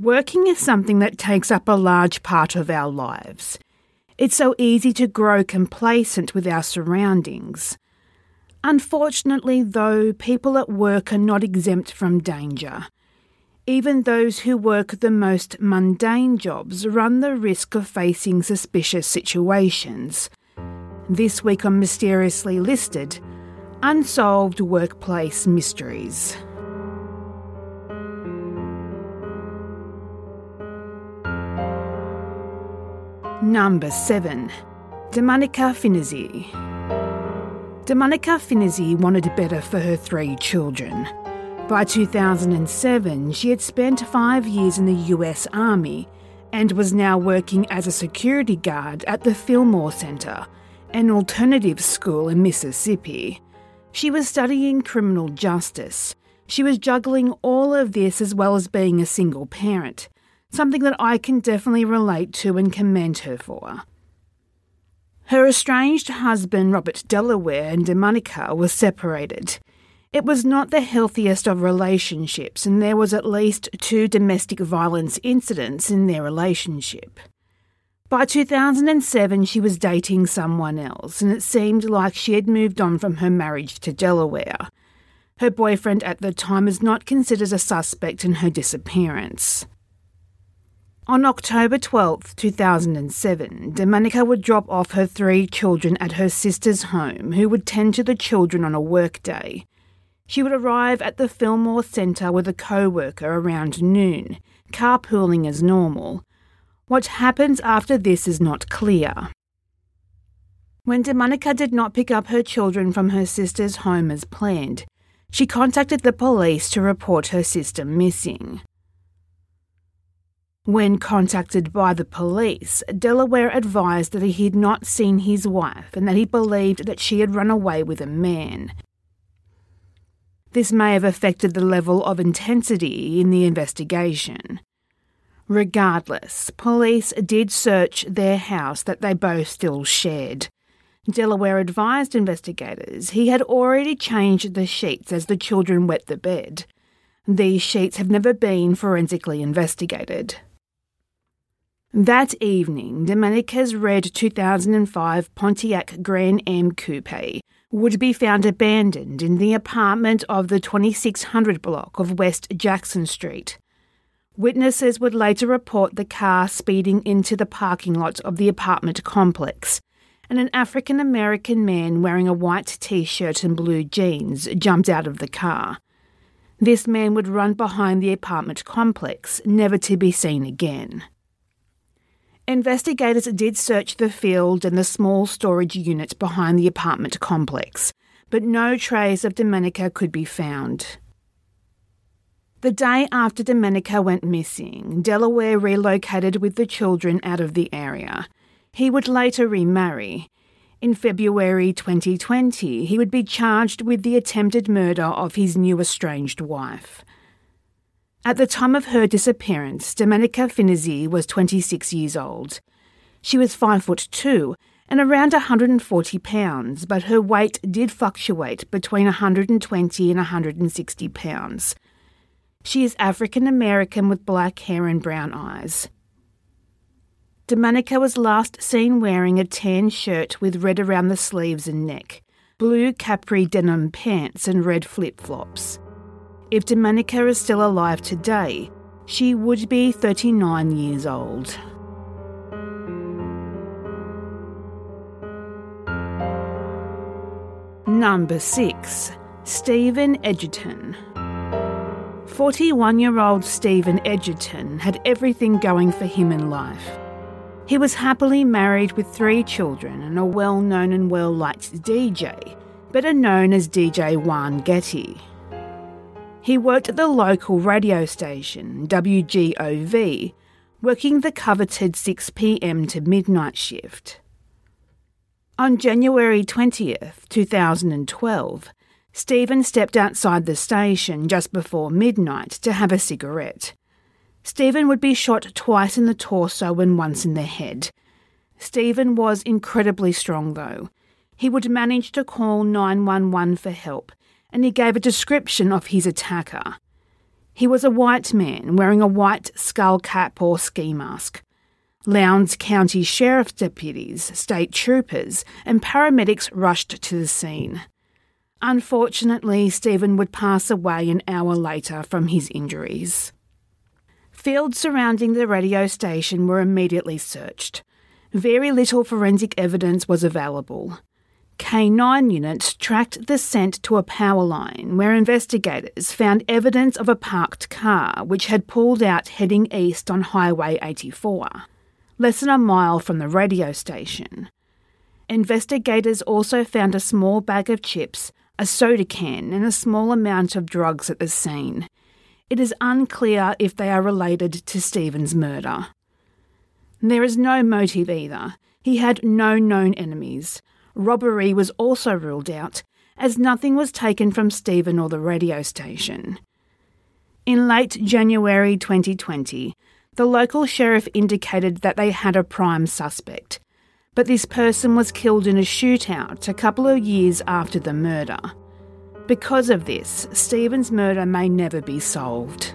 Working is something that takes up a large part of our lives. It's so easy to grow complacent with our surroundings. Unfortunately, though, people at work are not exempt from danger. Even those who work the most mundane jobs run the risk of facing suspicious situations. This week on Mysteriously Listed Unsolved Workplace Mysteries. Number 7. Domenica Finizzi. Domenica Finizzi wanted better for her three children. By 2007, she had spent five years in the US Army and was now working as a security guard at the Fillmore Center, an alternative school in Mississippi. She was studying criminal justice. She was juggling all of this as well as being a single parent, something that I can definitely relate to and commend her for. Her estranged husband, Robert Delaware, and Domenica were separated. It was not the healthiest of relationships, and there was at least two domestic violence incidents in their relationship. By 2007, she was dating someone else, and it seemed like she had moved on from her marriage to Delaware. Her boyfriend at the time is not considered a suspect in her disappearance. On October 12, 2007, Domenica would drop off her three children at her sister's home, who would tend to the children on a workday. She would arrive at the Fillmore Centre with a co worker around noon, carpooling as normal. What happens after this is not clear. When Domenica did not pick up her children from her sister's home as planned, she contacted the police to report her sister missing. When contacted by the police, Delaware advised that he had not seen his wife and that he believed that she had run away with a man. This may have affected the level of intensity in the investigation. Regardless, police did search their house that they both still shared. Delaware advised investigators he had already changed the sheets as the children wet the bed. These sheets have never been forensically investigated. That evening, Domenica's red 2005 Pontiac Grand Am Coupe would be found abandoned in the apartment of the 2600 block of West Jackson Street. Witnesses would later report the car speeding into the parking lot of the apartment complex, and an African American man wearing a white t shirt and blue jeans jumped out of the car. This man would run behind the apartment complex, never to be seen again. Investigators did search the field and the small storage unit behind the apartment complex, but no trace of Domenica could be found. The day after Domenica went missing, Delaware relocated with the children out of the area. He would later remarry. In February 2020, he would be charged with the attempted murder of his new estranged wife. At the time of her disappearance, Domenica Finizzi was 26 years old. She was 5 foot 2 and around 140 pounds, but her weight did fluctuate between 120 and 160 pounds. She is African American with black hair and brown eyes. Domenica was last seen wearing a tan shirt with red around the sleeves and neck, blue capri denim pants, and red flip flops. If Domenica is still alive today, she would be 39 years old. Number 6. Stephen Edgerton. 41 year old Stephen Edgerton had everything going for him in life. He was happily married with three children and a well known and well liked DJ, better known as DJ Juan Getty. He worked at the local radio station, WGOV, working the coveted 6pm to midnight shift. On January 20th, 2012, Stephen stepped outside the station just before midnight to have a cigarette. Stephen would be shot twice in the torso and once in the head. Stephen was incredibly strong, though. He would manage to call 911 for help, and he gave a description of his attacker. He was a white man wearing a white skull cap or ski mask. Lowndes County Sheriff's deputies, state troopers, and paramedics rushed to the scene. Unfortunately, Stephen would pass away an hour later from his injuries. Fields surrounding the radio station were immediately searched. Very little forensic evidence was available. K9 units tracked the scent to a power line where investigators found evidence of a parked car which had pulled out heading east on Highway 84, less than a mile from the radio station. Investigators also found a small bag of chips a soda can, and a small amount of drugs at the scene. It is unclear if they are related to Stephen's murder. There is no motive either. He had no known enemies. Robbery was also ruled out, as nothing was taken from Stephen or the radio station. In late January 2020, the local sheriff indicated that they had a prime suspect but this person was killed in a shootout a couple of years after the murder. Because of this, Stephen's murder may never be solved.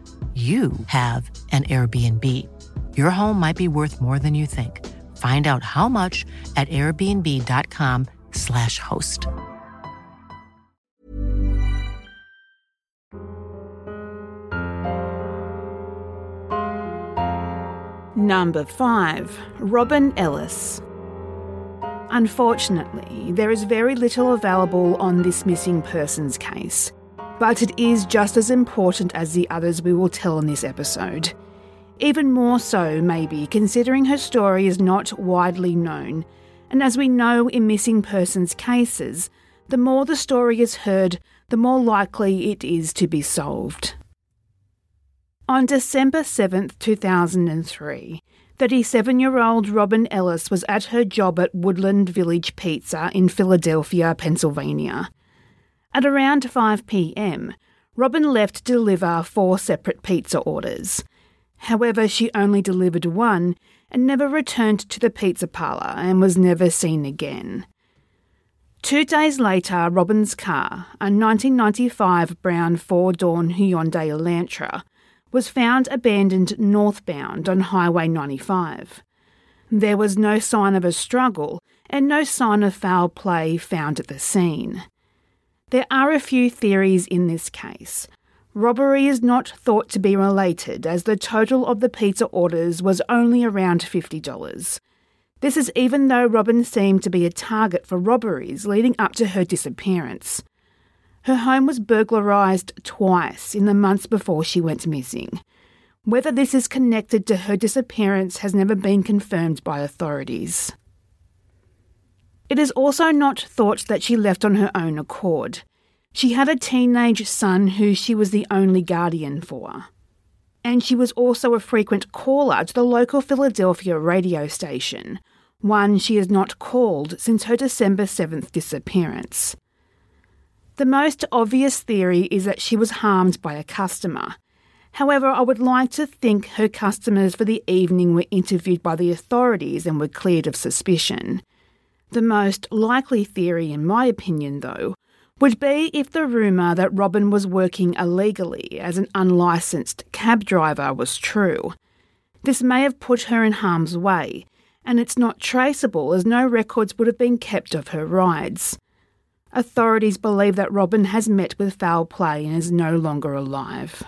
you have an Airbnb. Your home might be worth more than you think. Find out how much at airbnb.com/slash host. Number 5. Robin Ellis. Unfortunately, there is very little available on this missing persons case but it is just as important as the others we will tell in this episode. Even more so, maybe, considering her story is not widely known, and as we know in missing persons cases, the more the story is heard, the more likely it is to be solved. On December 7, 2003, 37 year old Robin Ellis was at her job at Woodland Village Pizza in Philadelphia, Pennsylvania. At around 5 pm, Robin left to deliver four separate pizza orders. However, she only delivered one and never returned to the pizza parlour and was never seen again. Two days later, Robin's car, a 1995 brown four door Hyundai Elantra, was found abandoned northbound on Highway 95. There was no sign of a struggle and no sign of foul play found at the scene. There are a few theories in this case. Robbery is not thought to be related, as the total of the pizza orders was only around $50. This is even though Robin seemed to be a target for robberies leading up to her disappearance. Her home was burglarised twice in the months before she went missing. Whether this is connected to her disappearance has never been confirmed by authorities. It is also not thought that she left on her own accord. She had a teenage son who she was the only guardian for. And she was also a frequent caller to the local Philadelphia radio station, one she has not called since her December 7th disappearance. The most obvious theory is that she was harmed by a customer. However, I would like to think her customers for the evening were interviewed by the authorities and were cleared of suspicion. The most likely theory, in my opinion, though, would be if the rumour that Robin was working illegally as an unlicensed cab driver was true. This may have put her in harm's way, and it's not traceable as no records would have been kept of her rides. Authorities believe that Robin has met with foul play and is no longer alive.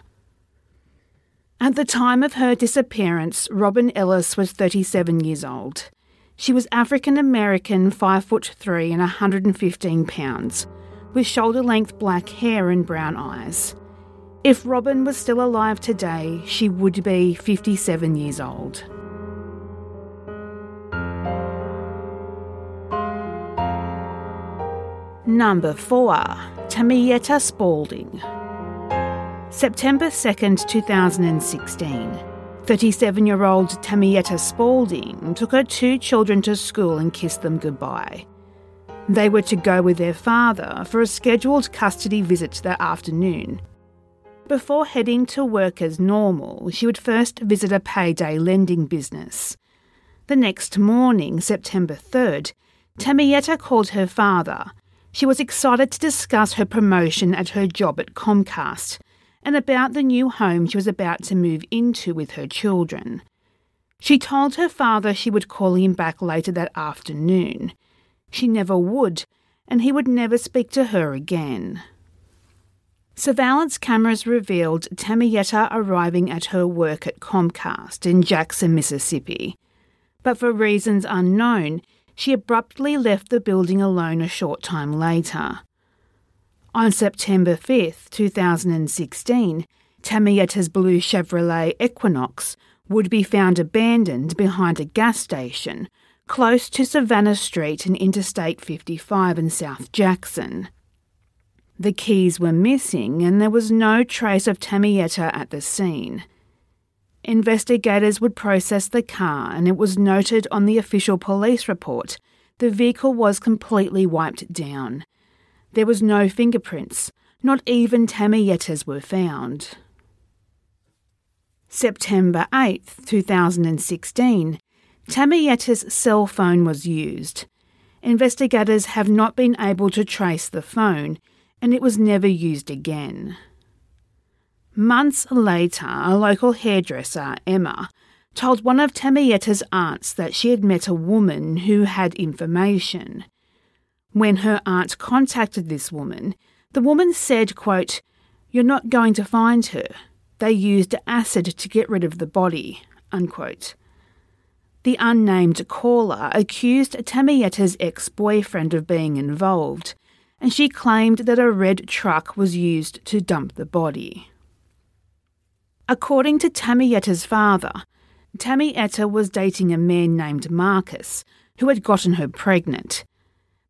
At the time of her disappearance, Robin Ellis was 37 years old. She was African American, 5 foot 3 and 115 pounds, with shoulder length black hair and brown eyes. If Robin was still alive today, she would be 57 years old. Number 4. Tamietta Spalding. September 2nd, 2016. 37 year old Tamietta Spalding took her two children to school and kissed them goodbye. They were to go with their father for a scheduled custody visit that afternoon. Before heading to work as normal, she would first visit a payday lending business. The next morning, September 3rd, Tamietta called her father she was excited to discuss her promotion at her job at Comcast and about the new home she was about to move into with her children. She told her father she would call him back later that afternoon. She never would, and he would never speak to her again. Surveillance cameras revealed Tamietta arriving at her work at Comcast in Jackson, Mississippi. But for reasons unknown, she abruptly left the building alone a short time later. On September 5, 2016, Tamietta's blue Chevrolet Equinox would be found abandoned behind a gas station close to Savannah Street and Interstate 55 in South Jackson. The keys were missing and there was no trace of Tamietta at the scene. Investigators would process the car, and it was noted on the official police report the vehicle was completely wiped down. There was no fingerprints, not even Tamietta's were found. September 8, 2016, Tamietta's cell phone was used. Investigators have not been able to trace the phone, and it was never used again. Months later, a local hairdresser, Emma, told one of Tamietta's aunts that she had met a woman who had information. When her aunt contacted this woman, the woman said, quote, You're not going to find her. They used acid to get rid of the body. Unquote. The unnamed caller accused Tamietta's ex boyfriend of being involved, and she claimed that a red truck was used to dump the body. According to Tamietta's father, Tamietta was dating a man named Marcus, who had gotten her pregnant.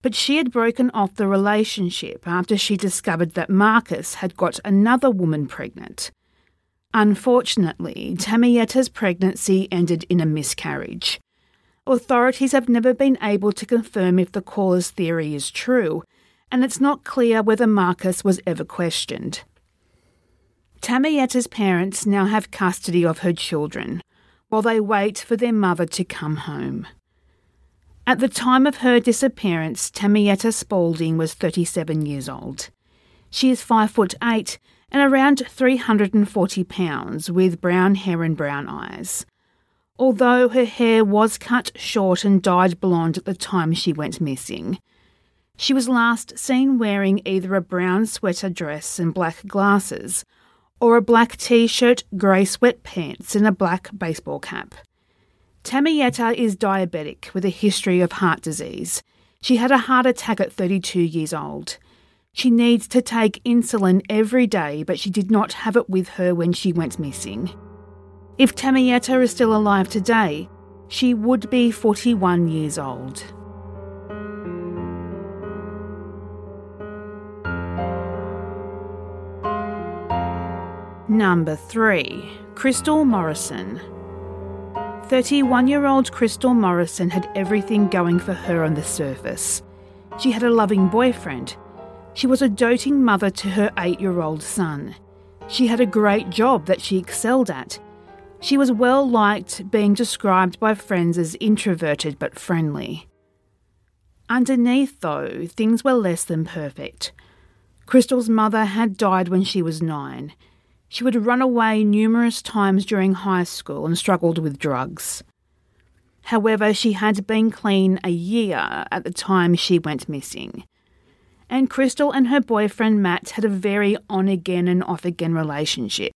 But she had broken off the relationship after she discovered that Marcus had got another woman pregnant. Unfortunately, Tamietta's pregnancy ended in a miscarriage. Authorities have never been able to confirm if the caller's theory is true, and it's not clear whether Marcus was ever questioned. Tamietta's parents now have custody of her children while they wait for their mother to come home. At the time of her disappearance, Tamietta Spalding was 37 years old. She is 5 foot 8 and around 340 pounds with brown hair and brown eyes. Although her hair was cut short and dyed blonde at the time she went missing, she was last seen wearing either a brown sweater dress and black glasses or a black t shirt, grey sweatpants, and a black baseball cap. Tamietta is diabetic with a history of heart disease. She had a heart attack at 32 years old. She needs to take insulin every day, but she did not have it with her when she went missing. If Tamietta is still alive today, she would be 41 years old. Number 3. Crystal Morrison. 31 year old Crystal Morrison had everything going for her on the surface. She had a loving boyfriend. She was a doting mother to her eight year old son. She had a great job that she excelled at. She was well liked, being described by friends as introverted but friendly. Underneath, though, things were less than perfect. Crystal's mother had died when she was nine. She would run away numerous times during high school and struggled with drugs. However, she had been clean a year at the time she went missing. and Crystal and her boyfriend Matt had a very on again and off again relationship,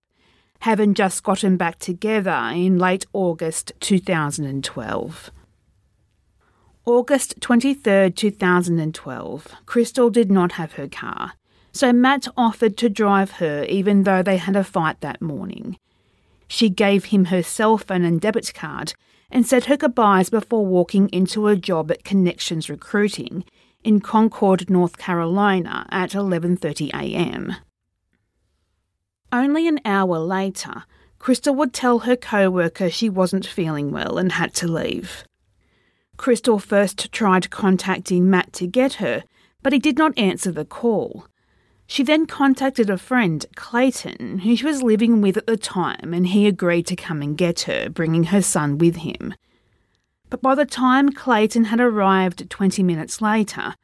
having just gotten back together in late August 2012. August 23, 2012, Crystal did not have her car, so Matt offered to drive her even though they had a fight that morning. She gave him her cell phone and debit card and said her goodbyes before walking into a job at Connections Recruiting in Concord, North Carolina at 11:30 a.m. Only an hour later, Crystal would tell her co-worker she wasn't feeling well and had to leave. Crystal first tried contacting Matt to get her, but he did not answer the call. She then contacted a friend, Clayton, who she was living with at the time, and he agreed to come and get her, bringing her son with him. But by the time Clayton had arrived 20 minutes later,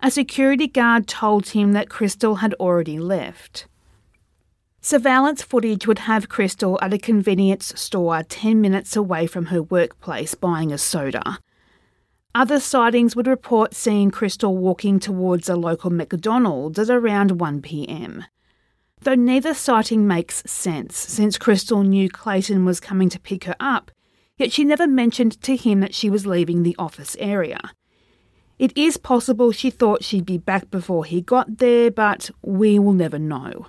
a security guard told him that Crystal had already left. Surveillance footage would have Crystal at a convenience store 10 minutes away from her workplace buying a soda. Other sightings would report seeing Crystal walking towards a local McDonald's at around 1 pm. Though neither sighting makes sense, since Crystal knew Clayton was coming to pick her up, yet she never mentioned to him that she was leaving the office area. It is possible she thought she'd be back before he got there, but we will never know.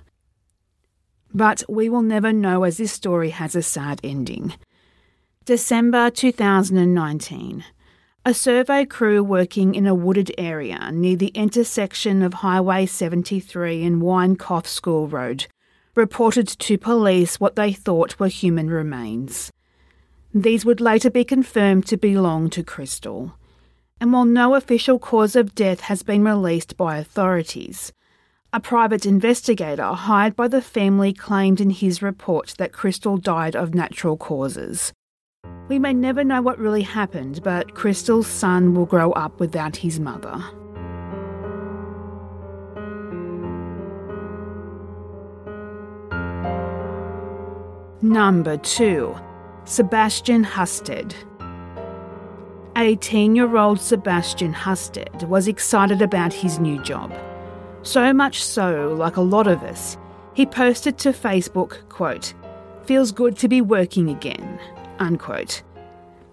But we will never know as this story has a sad ending. December 2019. A survey crew working in a wooded area near the intersection of Highway 73 and Winecoff School Road reported to police what they thought were human remains. These would later be confirmed to belong to Crystal. And while no official cause of death has been released by authorities, a private investigator hired by the family claimed in his report that Crystal died of natural causes. We may never know what really happened, but Crystal's son will grow up without his mother. Number 2 Sebastian Husted. 18 year old Sebastian Husted was excited about his new job. So much so, like a lot of us, he posted to Facebook, quote, Feels good to be working again, unquote.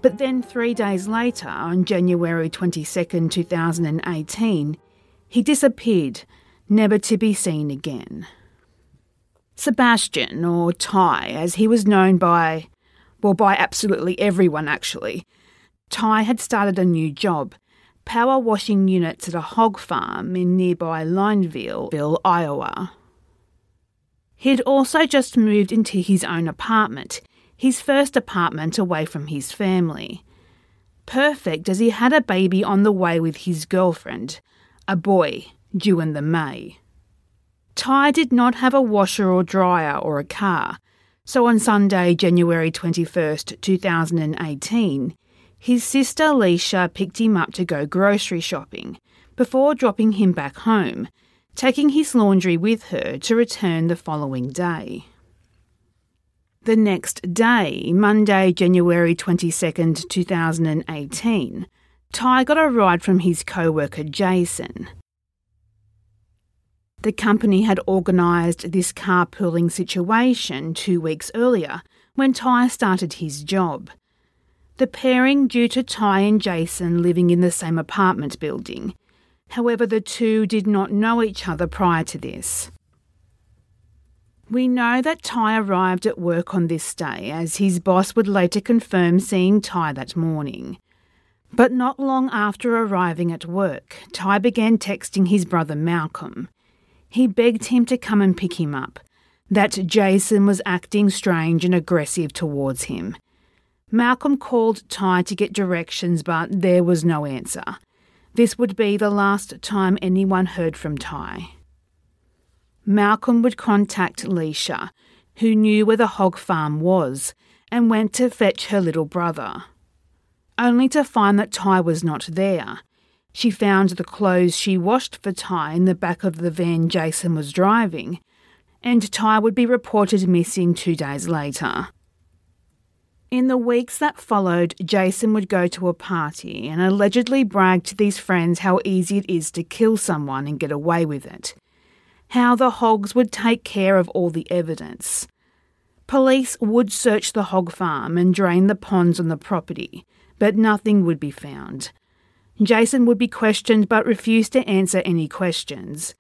But then three days later, on January 22, 2018, he disappeared, never to be seen again. Sebastian, or Ty, as he was known by, well, by absolutely everyone actually, Ty had started a new job power washing units at a hog farm in nearby Lineville, Iowa. He'd also just moved into his own apartment his first apartment away from his family. Perfect as he had a baby on the way with his girlfriend, a boy due in the May. Ty did not have a washer or dryer or a car, so on Sunday, January 21st, 2018, his sister Leisha picked him up to go grocery shopping before dropping him back home, taking his laundry with her to return the following day. The next day, Monday, January 22nd, 2018, Ty got a ride from his co worker Jason. The company had organised this carpooling situation two weeks earlier when Ty started his job. The pairing due to Ty and Jason living in the same apartment building. However, the two did not know each other prior to this. We know that Ty arrived at work on this day, as his boss would later confirm seeing Ty that morning. But not long after arriving at work, Ty began texting his brother Malcolm. He begged him to come and pick him up, that Jason was acting strange and aggressive towards him. Malcolm called Ty to get directions, but there was no answer. This would be the last time anyone heard from Ty. Malcolm would contact Leisha, who knew where the hog farm was, and went to fetch her little brother. Only to find that Ty was not there. She found the clothes she washed for Ty in the back of the van Jason was driving, and Ty would be reported missing two days later. In the weeks that followed, Jason would go to a party and allegedly brag to these friends how easy it is to kill someone and get away with it. How the hogs would take care of all the evidence. Police would search the hog farm and drain the ponds on the property, but nothing would be found. Jason would be questioned but refused to answer any questions,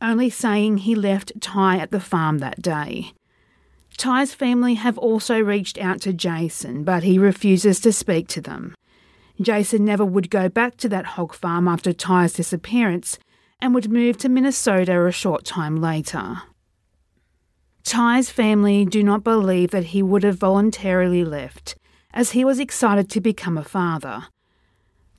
only saying he left Ty at the farm that day. Ty's family have also reached out to Jason, but he refuses to speak to them. Jason never would go back to that hog farm after Ty's disappearance and would move to Minnesota a short time later. Ty's family do not believe that he would have voluntarily left, as he was excited to become a father.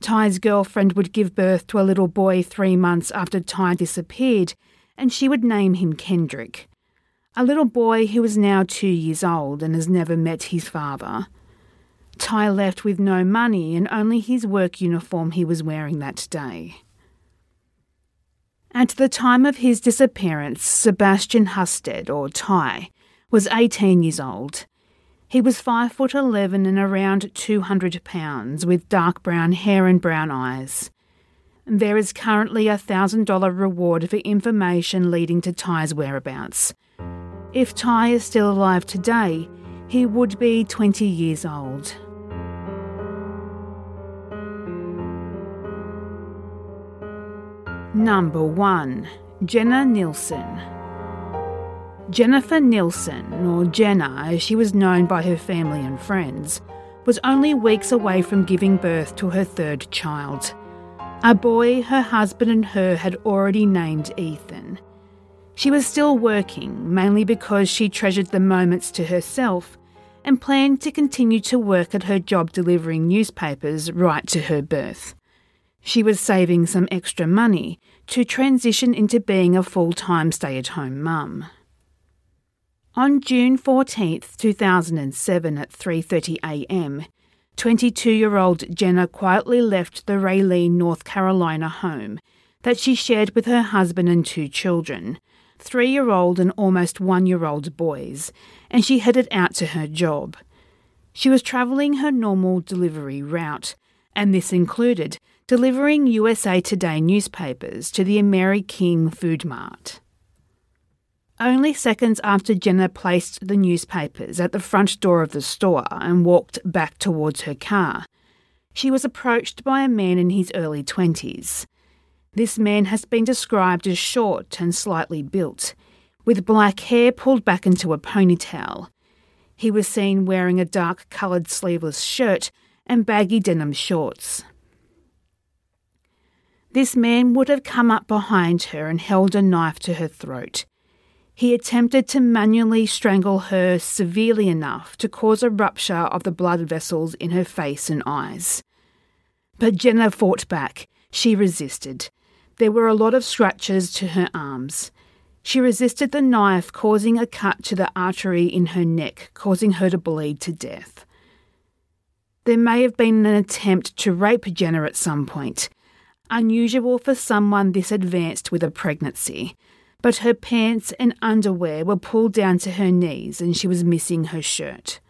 Ty's girlfriend would give birth to a little boy three months after Ty disappeared, and she would name him Kendrick a little boy who is now two years old and has never met his father. Ty left with no money and only his work uniform he was wearing that day. At the time of his disappearance, Sebastian Husted, or Ty, was 18 years old. He was 5 foot 11 and around 200 pounds, with dark brown hair and brown eyes. There is currently a $1,000 reward for information leading to Ty's whereabouts. If Ty is still alive today, he would be 20 years old. Number 1 Jenna Nielsen. Jennifer Nielsen, or Jenna as she was known by her family and friends, was only weeks away from giving birth to her third child. A boy her husband and her had already named Ethan. She was still working, mainly because she treasured the moments to herself and planned to continue to work at her job delivering newspapers right to her birth. She was saving some extra money to transition into being a full-time stay-at-home mum. On June 14, 2007 at 3:30 a.m., 22-year-old Jenna quietly left the Raleigh, North Carolina home that she shared with her husband and two children three year old and almost one year old boys, and she headed out to her job. She was travelling her normal delivery route, and this included delivering USA Today newspapers to the Mary King Food Mart. Only seconds after Jenna placed the newspapers at the front door of the store and walked back towards her car, she was approached by a man in his early 20s. This man has been described as short and slightly built, with black hair pulled back into a ponytail. He was seen wearing a dark coloured sleeveless shirt and baggy denim shorts. This man would have come up behind her and held a knife to her throat. He attempted to manually strangle her severely enough to cause a rupture of the blood vessels in her face and eyes. But Jenna fought back. She resisted. There were a lot of scratches to her arms. She resisted the knife, causing a cut to the artery in her neck, causing her to bleed to death. There may have been an attempt to rape Jenna at some point, unusual for someone this advanced with a pregnancy, but her pants and underwear were pulled down to her knees and she was missing her shirt.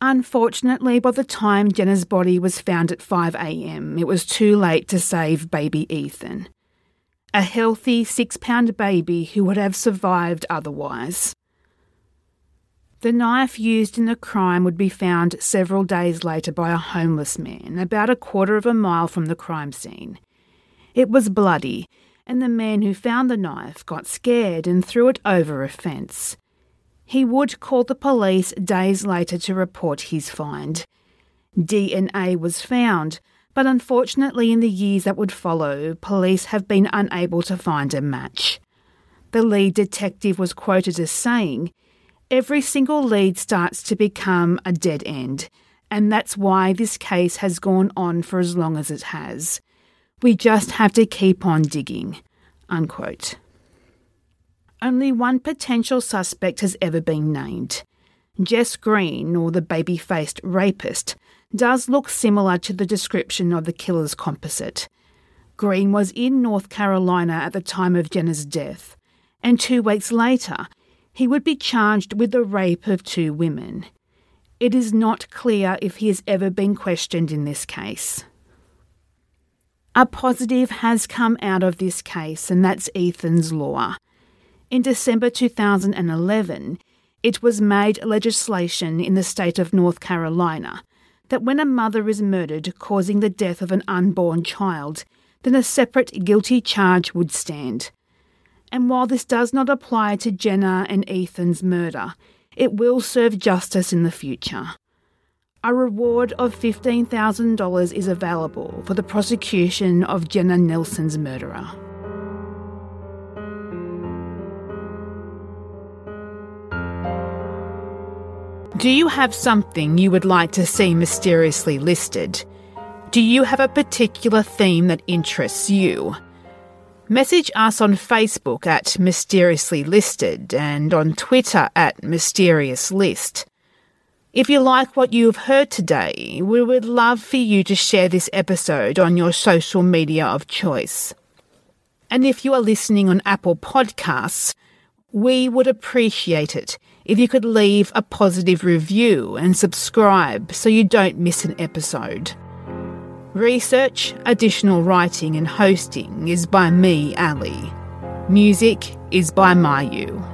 Unfortunately, by the time Jenna's body was found at 5am, it was too late to save baby Ethan. A healthy six pound baby who would have survived otherwise. The knife used in the crime would be found several days later by a homeless man, about a quarter of a mile from the crime scene. It was bloody, and the man who found the knife got scared and threw it over a fence. He would call the police days later to report his find. DNA was found, but unfortunately, in the years that would follow, police have been unable to find a match. The lead detective was quoted as saying, Every single lead starts to become a dead end, and that's why this case has gone on for as long as it has. We just have to keep on digging. Unquote. Only one potential suspect has ever been named. Jess Green, or the baby faced rapist, does look similar to the description of the killer's composite. Green was in North Carolina at the time of Jenna's death, and two weeks later, he would be charged with the rape of two women. It is not clear if he has ever been questioned in this case. A positive has come out of this case, and that's Ethan's Law. In December 2011, it was made legislation in the state of North Carolina that when a mother is murdered causing the death of an unborn child, then a separate guilty charge would stand. And while this does not apply to Jenna and Ethan's murder, it will serve justice in the future. A reward of $15,000 is available for the prosecution of Jenna Nelson's murderer. Do you have something you would like to see mysteriously listed? Do you have a particular theme that interests you? Message us on Facebook at Mysteriously Listed and on Twitter at Mysterious List. If you like what you have heard today, we would love for you to share this episode on your social media of choice. And if you are listening on Apple Podcasts, we would appreciate it if you could leave a positive review and subscribe so you don't miss an episode. Research, additional writing, and hosting is by me, Ali. Music is by Mayu.